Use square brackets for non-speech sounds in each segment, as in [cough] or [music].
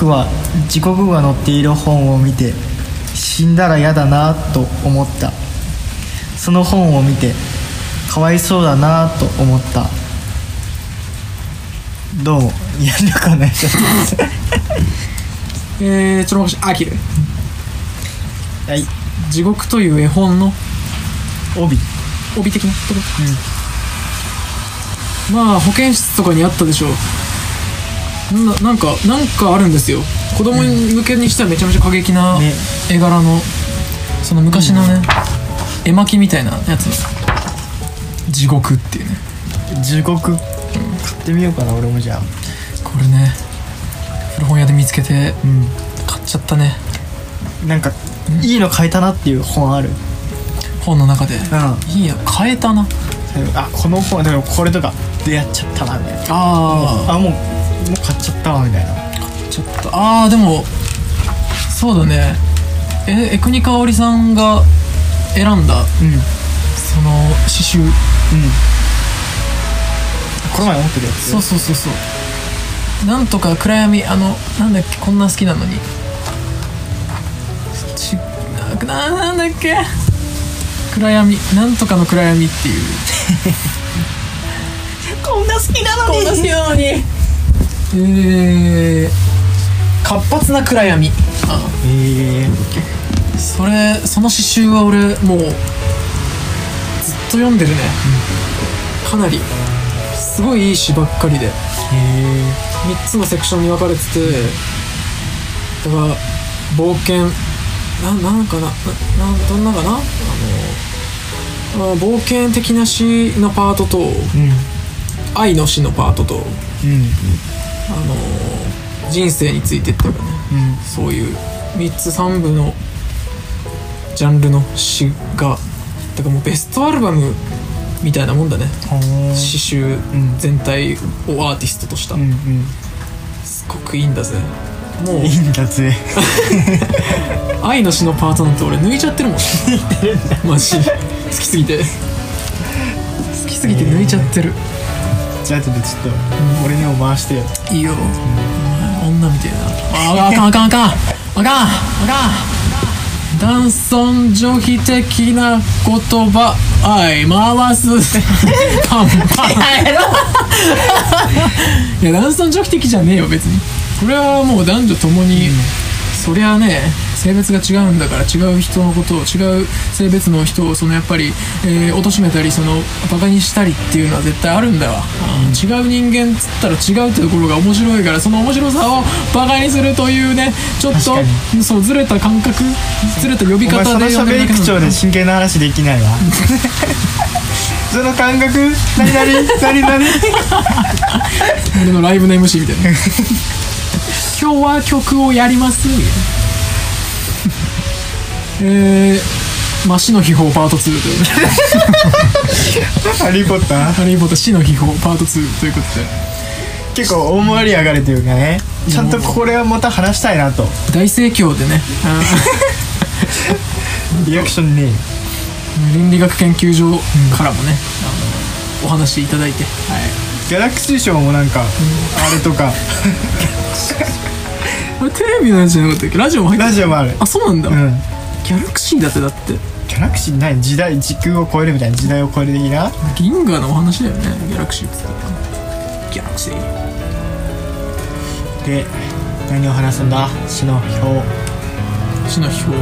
僕は自国語が載っている本を見て死んだら嫌だなと思った。その本を見てかわいそうだなと思った。どうもやるかないです。[laughs] えー、ちょろまかしあきる。はい。地獄という絵本の帯。帯的なとこ？まあ保健室とかにあったでしょうななんかなんかあるんですよ。子供向けにしてはめちゃめちゃ過激なね。絵柄のその昔のね絵巻みたいなやつの。地獄っていうね。地獄？買ってみようかな俺もじゃあ。これね古本屋で見つけてうん。買っちゃったね。なんかいいの買えたなっていう本ある？本の中で。うん。いいや買えたな。あこの本でもこれとか出会っちゃったなみたいなああもうもう買っちゃったわみたいな。ちょっとああでもそうだね。え江国香織さんが選んだうん。うんその刺繍。この前持ってるやつ？そうそうそうそう。なんとか暗闇あのなんだっけこんな好きなのに。ちなななんだっけ？暗闇。なんとかの暗闇っていう。こんな好きなのこんな好きなのにえー、活発な暗闇。あえそれその刺繍は俺もうずっと読んでるね、かなり。すごいいい詩ばっかりで。え3つのセクションに分かれててだから冒険。ななんかなななどんなかな？あのあ冒険的な詩のパートとうん。愛の詩のパートとうんあの人生についてっていうかね。うん。そういう3つ3部のジャンルの詩がだからもうベストアルバムみたいなもんだね。詩集ん。全体をアーティストとした、うんうん。すごくいいんだぜ。もういいんだぜ。[laughs] 愛の詩のパートなんて俺抜いちゃってるもん。[laughs] マジ。好きすぎて。好きすぎて抜いちゃってる、じゃあちょっとちょっと俺にも回してよ。いいよ、お前女みたいな。ああかんあかんあかんあかんあかん。男尊女卑的な言葉。愛回す。[laughs] パンパン。いや男尊女卑的じゃねえよ別に。これはもう男女ともに、そりゃね性別が違うんだから違う人のことを違う性別の人をそのやっぱり、えー、貶めたりそのバカにしたりっていうのは絶対あるんだわ、違う人間っつったら違うってところが面白いからその面白さをバカにするというねちょっとそうずれた感覚ずれた呼び方その喋で呼んでるだけなんだり口調で真剣な話できないわ。[laughs] その感覚何何何何俺のライブの MC みたいな。[laughs] 今日は曲をやりますえー、まあ死の秘宝パート2というねハリー・ポッター？ハリー・ポッター死の秘宝パート2ということで。結構大盛り上がりというかねちゃんとこれはまた話したいなと。大盛況でね。あリアクションねー倫理学研究所からもね、あのお話いただいて、はい、ギャラクシー賞もなんかあれとか。[laughs] あれテレビのやつじゃなかったっけ？ラジオも入ってラジオもある。あそうなんだ、うんギャラクシーだってだって。ギャラクシーない時代時空を超えるみたいな時代を超える的な？銀河のお話だよねギャラクシーって言ったらギャラクシー。で何を話すんだ？死の表死の秘宝。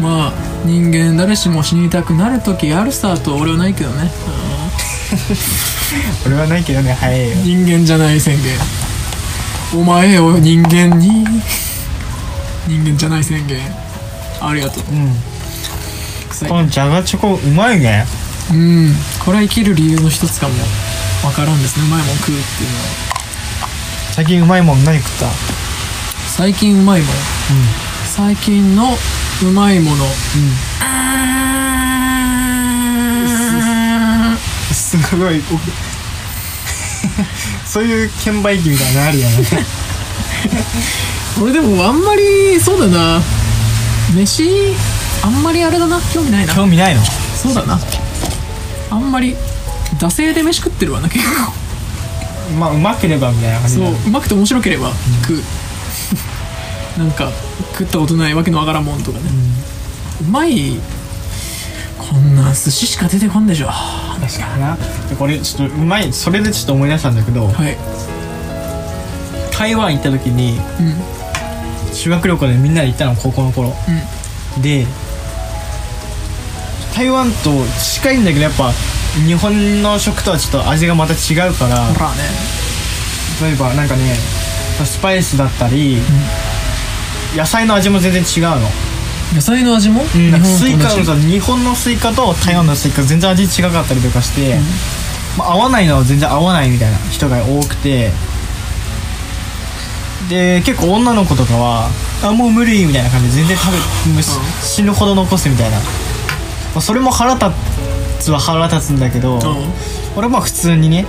まあ人間誰しも死にたくなる時あるさと俺はないけどね。[laughs] 俺はないけどね早いよ。人間じゃない宣言。お前を人間に。人間じゃない宣言ありがとう。うん。このじゃがチョコうまいね。うん。これは生きる理由の一つかも。わからんですね。うまいもん食うっていうのは。最近うまいもん何食った？最近うまいもん。最近のうまいもの。すごい [laughs] そういう券売機みたいなのあるよね。[laughs] 俺でもあんまりそうだな飯あんまりあれだな。興味ないな。興味ないの？そうだな。あんまり惰性で飯食ってるわな結構。まあうまければみたいな感じそうだうまくて面白ければ食う。[laughs] なんか食ったことないわけのわからんもんとかね、うまいこんな寿司しか出てこんでしょ。は確かにな。でこれちょっとうまいそれでちょっと思い出したんだけど、い。台湾行った時にうん修学旅行でみんなで行ったの高校の頃。うん。で台湾と近いんだけどやっぱ日本の食とはちょっと味がまた違うからね。例えばなんかねスパイスだったり、野菜の味も全然違うの、野菜の味も、うん、なんかスイカのさ日本のスイカと台湾のスイカ全然味違かったりとかして、まあ、合わないのは全然合わないみたいな人が多くてで結構女の子とかはあもう無理みたいな感じで全然食べ死ぬほど残すみたいな、まあ、それも腹立つは腹立つんだけど、うん。俺はまあ普通にね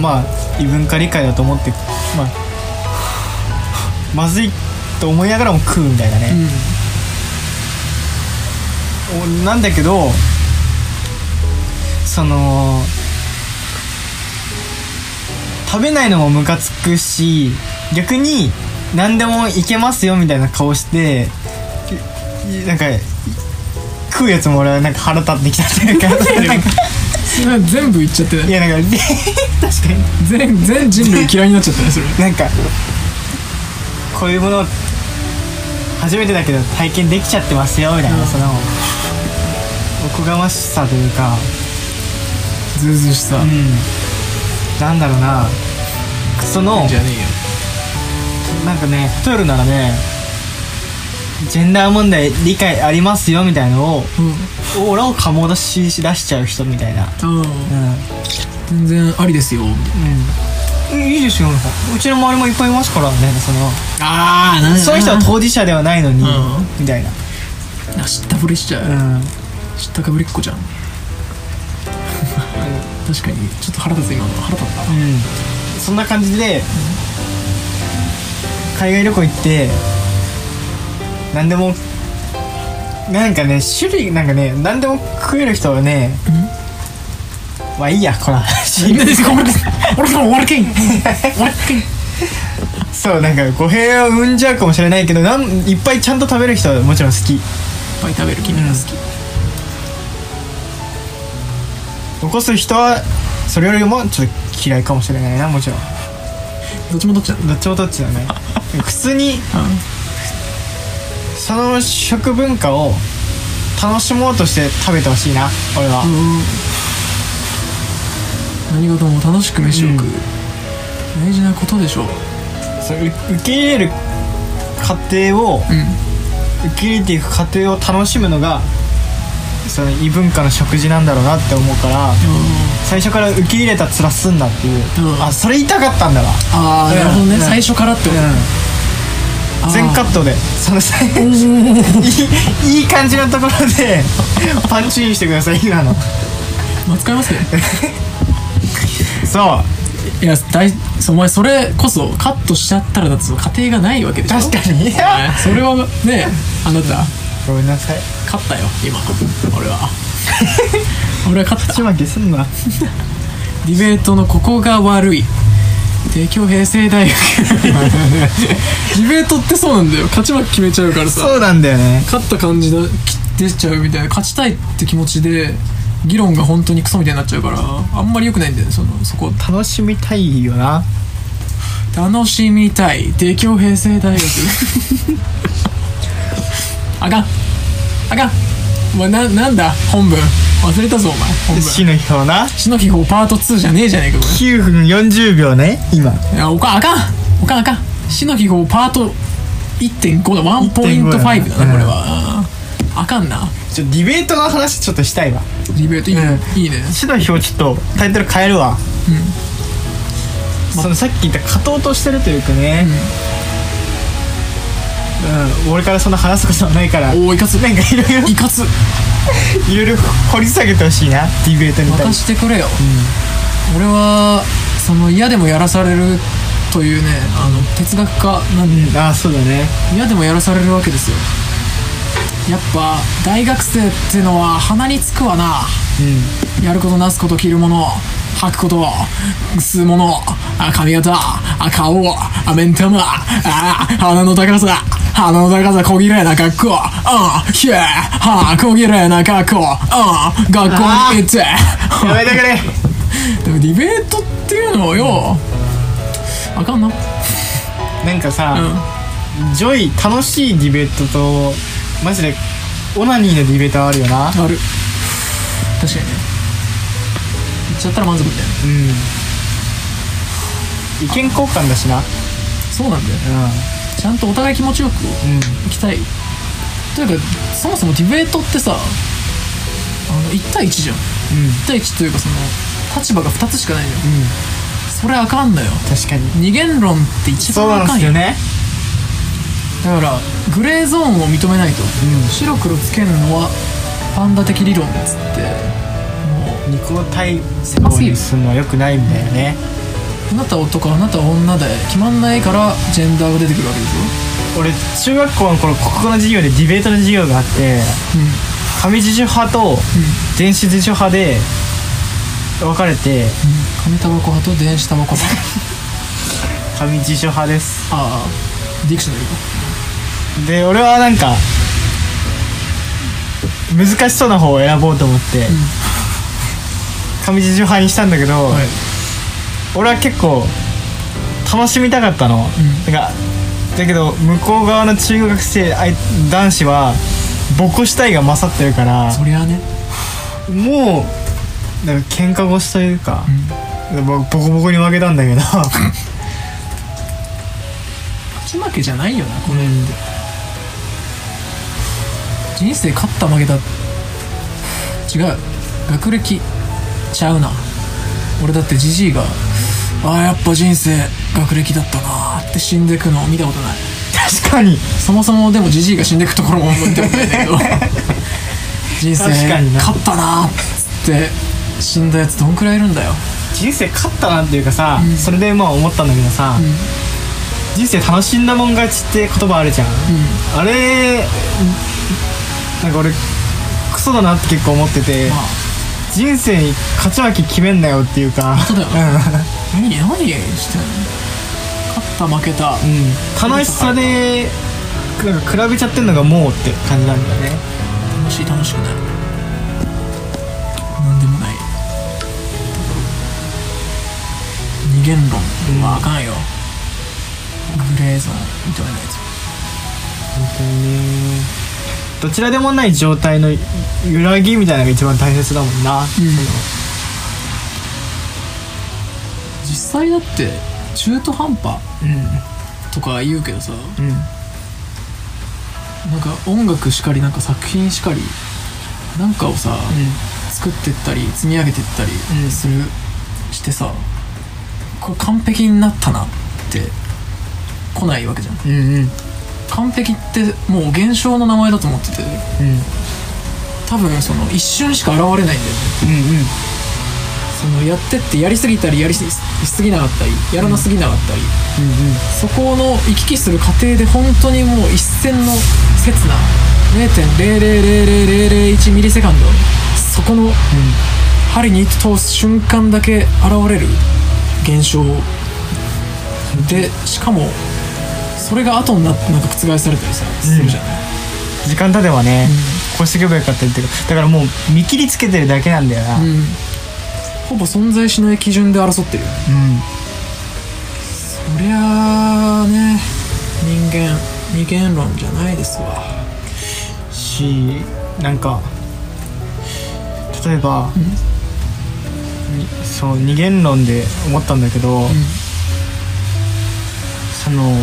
まあ異文化理解だと思ってまあまずいと思いながらも食うみたいなね、おなんだけどその食べないのもムカつくし逆に何でもいけますよみたいな顔していなんか食うやつも俺はなんか腹立ってきたっていうかなんか全部言っちゃっていない？やなんか [laughs] 確かに。全全人類嫌いになっちゃったねそれ。なんかこういうもの初めてだけど体験できちゃってますよみたいな、うん。そのおこがましさというか。ずうずうしさ、うん。なんだろうな。そのじゃねえよなんかね例えるならねジェンダー問題理解ありますよみたいのをオーラを醸出し出しちゃう人みたいな。うん、うん全然ありですよ。うん。いいですようちの周りもいっぱいいますからねその。ああなそういう人は当事者ではないのに、うん。みたいな。あ知ったふりしちゃう、うん。知ったかぶりっ子じゃん [laughs] 確かに。ちょっと腹立つ今の。腹立った。うん。そんな感じで海外旅行行って何でもなんかね種類なんかね何でも食える人はねまあいいやこの話 [laughs] そうなんか語弊を生んじゃうかもしれないけどなんいっぱいちゃんと食べる人はもちろん好き。ぱい食べる君が好き、残す人はそれよりもちょっと嫌いかもしれないなもちろん。どっちもどっちだ。どっちもどっちだね普通にその食文化を楽しもうとして食べてほしいな俺は、うん。何事も楽しく飯を食う、うん。大事なことでしょう。そうう受け入れる過程をうん。受け入れていく過程を楽しむのがその異文化の食事なんだろうなって思うから最初から受け入れた面すんなっていう、うん。あそれ言いたかったんだわ。ああうん。なるほどね、うん。最初からってこと、全カットで。そのさいい [laughs] いい感じのところでパンチインしてください今の。まあ使いますね。そう。いや大お前それこそカットしちゃったらだってその過程がないわけでしょ？確かに。それはねあなた。ごめんなさい。勝ったよ今。俺は。俺は勝った。ちまきすんな。ディベートのここが悪い帝京平成大学 [laughs] ディベートってそうなんだよ。勝ち負け決めちゃうからさ。そうなんだよね。勝った感じで出ちゃうみたいな。勝ちたいって気持ちで議論が本当にクソみたいになっちゃうからあんまり良くないんだよねそのそこ。楽しみたいよな。楽しみたい。帝京平成大学。[laughs] あかん。あかん。お前ななんだ？本文忘れたぞお前。死の表な。死の秘宝パート2じゃねえじゃねえかこ9分40秒ね今。れいやおかんあかん。おかんあかん。死の秘宝パート1.5だ。1.5だなこれは、あかんな。ちょディベートの話ちょっとしたいわ。ディベートいい,、うん。いいね。死の表ちょっとタイトル変えるわ。そのさっき言った勝とうとしてるというかね、うん俺からそんな話すことはないからおおいかつ。なんかいろいろいかつ。いろいろ掘り下げてほしいなディベートに対任ししてくれよ、俺はその嫌でもやらされるというねあの哲学家なんで、てああそうだね。嫌でもやらされるわけですよ。やっぱ大学生ってのは鼻につくわな。うん。やることなすこと着るもの。履くこと。吸うもの。あ髪型。あ顔。あ目ん玉。あ鼻の高さ鼻の高さ小綺麗な格好。あひえはあ小綺麗な格好。あ学校に行って。やめてくれ。[laughs] でもディベートっていうのをよあかんな。うんなんかさ、ジョイ楽しいディベートとマジでオナニーのディベートあるよな。ある。確かにね。言っちゃったら満足みたいな。うん。意見交換だしな。そうなんだようちゃんとお互い気持ちよくんうん。いきたい。というかそもそもディベートってさあの1対1じゃん。うん。1対1というかその立場が2つしかないじゃん。うん。それあかんのよ。確かに。二元論って一番あかんよね。だからグレーゾーンを認めないと、ん。白黒つけるのはパンダ的理論っつって。も二項対狭すぎる。のはよくないんだよね。うあなたは男あなたは女で決まんないからジェンダーが出てくるわけでし俺中学校の頃国語の授業でディベートの授業があってょ紙自主派と電子自主派で分かれて紙タバコ派と電子タバコ派。紙自主派です。ああ。ディクショナリーか。で俺はなんか難しそうな方を選ぼうと思って、紙自主派にしたんだけど、はい俺は結構楽しみたかったの、ん。だだけど向こう側の中学生男子はボコしたいが勝ってるからそりゃあね。もうなんか喧嘩腰というか、ボボコボコに負けたんだけど。勝ち負けじゃないよなこれって人生勝った負けた。違う。学歴ちゃうな。俺だってジジイがああやっぱ人生学歴だったなーって死んでくのを見たことない。確かに。そもそもでもジジイが死んでくところも見たことないんだけど。[laughs] 人生勝ったなーっつって死んだやつどんくらいいるんだよ。人生勝ったなっていうかさ、うん。それでまあ思ったんだけどさ、うん。人生楽しんだもん勝ちって言葉あるじゃん、あれなんか俺クソだなって結構思ってて、まあ。人生に勝ち負け決めんなよっていうか。本当だよ。う何何してんの？勝った負けた。ん、うん、楽しさでなんか比べちゃってんのがもうって感じなんだよね。楽しい楽しくない。なんでもない。二元論。はあかんよ、グレーゾーン。認めないと本当にね。どちらでもない状態の揺らぎみたいなのが一番大切だもんな、実際だって中途半端うん。とか言うけどさ。うん。なんか音楽しかりなんか作品しかりなんかをさ、作ってったり積み上げてったりうん。する、してさこれ完璧になったなって来ないわけじゃん。うんうん。うん完璧ってもう現象の名前だと思ってて。多分その一瞬しか現れないんだよね。うんうんそのやってってやりすぎたりやりすぎなかったりやらなすぎなかったり、そこの行き来する過程で本当にもう一線の刹那0.000001ミリセカンドそこの針に糸通す瞬間だけ現れる現象でしかもそれが後になってなんか覆されたりさするじゃない、時間経てばね、こうしてけばよかったっていうかだからもう見切りつけてるだけなんだよな。うん、うんほぼ存在しない基準で争ってるよね。そりゃあね人間二元論じゃないですわ。しなんか例えば、にそう二元論で思ったんだけど、その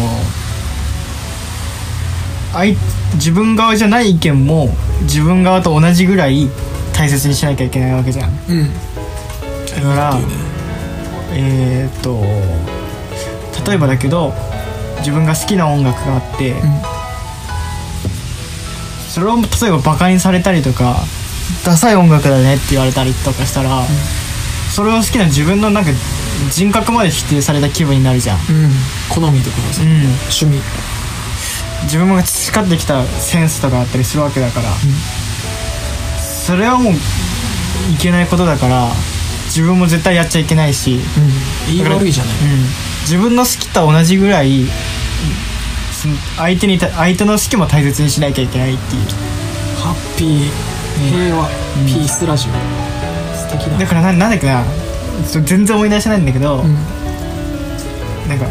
あい自分側じゃない意見も自分側と同じぐらい大切にしなきゃいけないわけじゃんうん。うんだからえーっと例えばだけど自分が好きな音楽があって、それを例えばバカにされたりとかダサい音楽だねって言われたりとかしたら、それを好きな自分のなんか人格まで否定された気分になるじゃん、うん、好みとかさ、うん、趣味。自分が培ってきたセンスとかあったりするわけだから、それはもういけないことだから自分も絶対やっちゃいけないし、うん。言い悪いじゃない。自分の好きと同じぐらい相手にた相手の好きも大切にしなきゃいけないっていう。ハッピー平和、ピースラジオ。素敵だ。だからななんだっけな。全然思い出せないんだけど、うん。なんか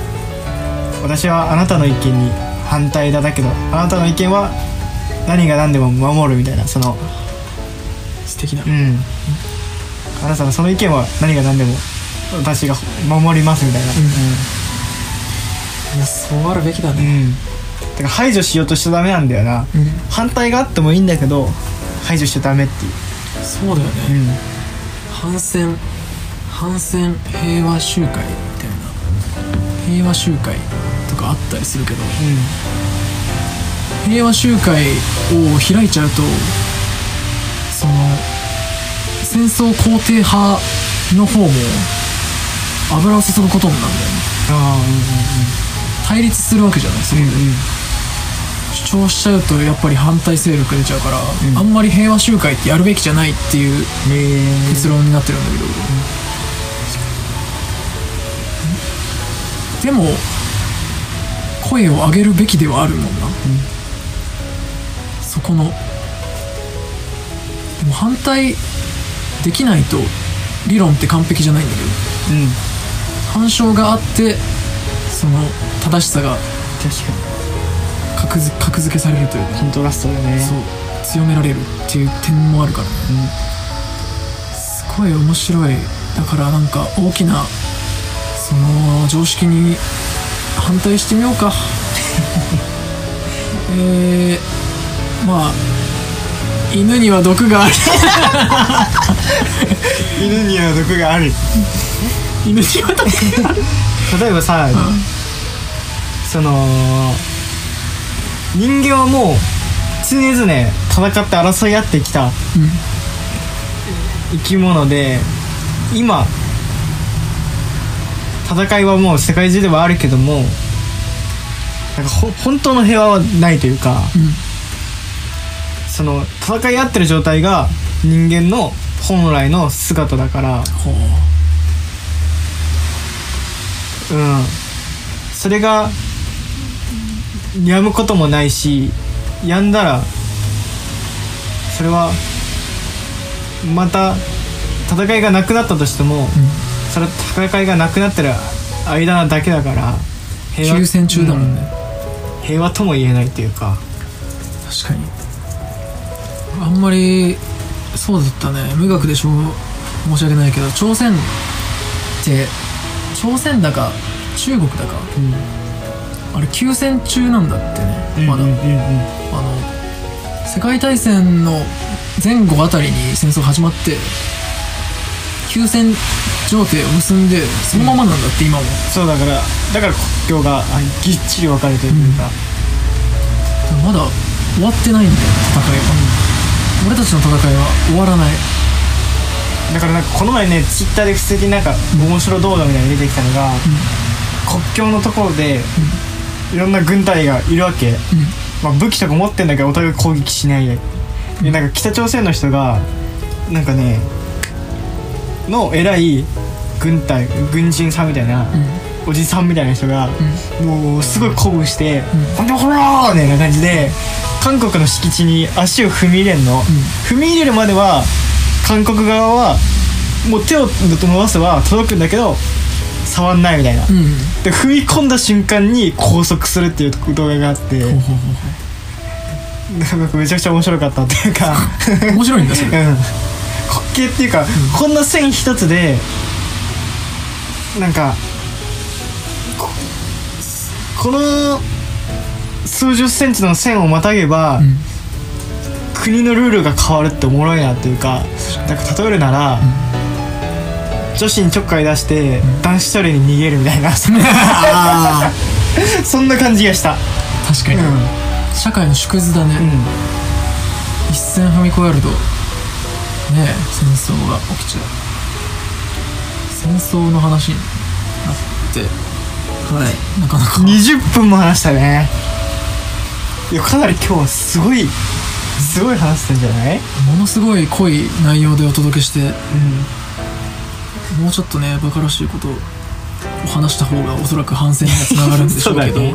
私はあなたの意見に反対だだけどあなたの意見は何が何でも守るみたいなその素敵だ。うんあなたのその意見は何が何でも私が守りますみたいな。いやそうあるべきだうん、ね。うん。だから排除しようとしちゃダメなんだよな、うん。反対があってもいいんだけど排除しちゃダメっていう。そうだよね、うん。反戦反戦平和集会みたいな。平和集会とかあったりするけど。平和集会を開いちゃうとその戦争肯定派の方も油を注ぐことになるんだよね。あ対立するわけじゃないそこで、主張しちゃうとやっぱり反対勢力出ちゃうから、ん。あんまり平和集会ってやるべきじゃないっていう結論になってるん。だけど、でも声を上げるべきではあるもん。な、そこのでも反対できないと理論って完璧じゃないんだけど。うん。反証があってその正しさが確かに。格付格付けされるというか。コントラストだね。そう。強められるっていう点もあるから。ね、すごい面白い。だからなんか大きなその常識に反対してみようか。[laughs] えー、まあ犬には毒がある犬には毒がある犬には毒がある。[laughs] 例えばさ、その人間はもう常々戦って争い合ってきた生き物で今戦いはもう世界中ではあるけどもなんかほ本当の平和はないというか、うん。その戦い合ってる状態が人間の本来の姿だから。ほううん。それがやむこともないしやんだらそれはまた戦いがなくなったとしても、それは戦いがなくなってる間なだけだから平和休戦中だもんね、うん。平和とも言えないっていうか。確かに。あんまりそうだったね。無学でしょ。申し訳ないけど。朝鮮って朝鮮だか中国だか。あれ休戦中なんだってね。まだ、うんうんうん。うんあの世界大戦の前後あたりに戦争が始まって休戦状態を結んでそのままなんだって今も。そうだからだから国境があぎっちり分かれてるというか、まだ終わってないんだよ戦いは、俺たちの戦いは終わらない。だからなんかこの前ねツイッターで普通になんか面白動画みたいに出てきたのが、国境のところでいろんな軍隊がいるわけ、まあ、武器とか持ってんだけどお互い攻撃しないで。でなんか北朝鮮の人がなんかねの偉い軍隊軍人さんみたいな、おじさんみたいな人が、もうすごい鼓舞して「ほん。とほら!」みたいな感じで韓国の敷地に足を踏み入れんの、踏み入れるまでは韓国側はもう手を伸ばせば届くんだけど触んないみたいな、うん、うん、で踏み込んだ瞬間に拘束するっていう動画があって。なんかめちゃくちゃ面白かったっていうか。[laughs] 面白いんだそれ。うん。滑稽っていうか、こんな線一つでなんかここの数十センチの線をまたげば、ん。国のルールが変わるっておもろいなっていうかなんか例えるなら、女子にちょっかい出して、男子トイレに逃げるみたいなあ [laughs] そんな感じがした。確かに、うん。社会の縮図だね、うん。一線踏み越えるとねえ戦争が起きちゃう。戦争の話になってはい。なかなか。20分も話したね。いやかなり今日はすごいすごい話してんじゃない？ものすごい濃い内容でお届けして。うん。もうちょっとねバカらしいことを話した方がおそらく反省にはつながるんでしょうけど。[laughs] ね。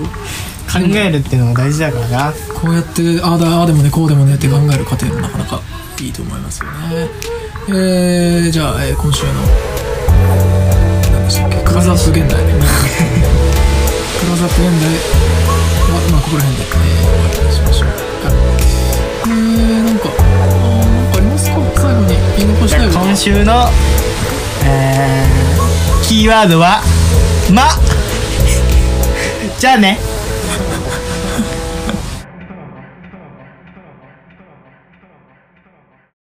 考えるっていうのも大事だからな。こうやってああだああでもねこうでもねって考える過程もなかなかいいと思いますよね。えー、じゃあ、えー今週の何でしたっけクローズアップ現代クローズアップ現代はまあここら辺で、えー、終わりにしましょうかえー、なんかあなんかあります？か最後に言い残したいこと今週のえー、キーワードは「ま」[laughs] じゃあね。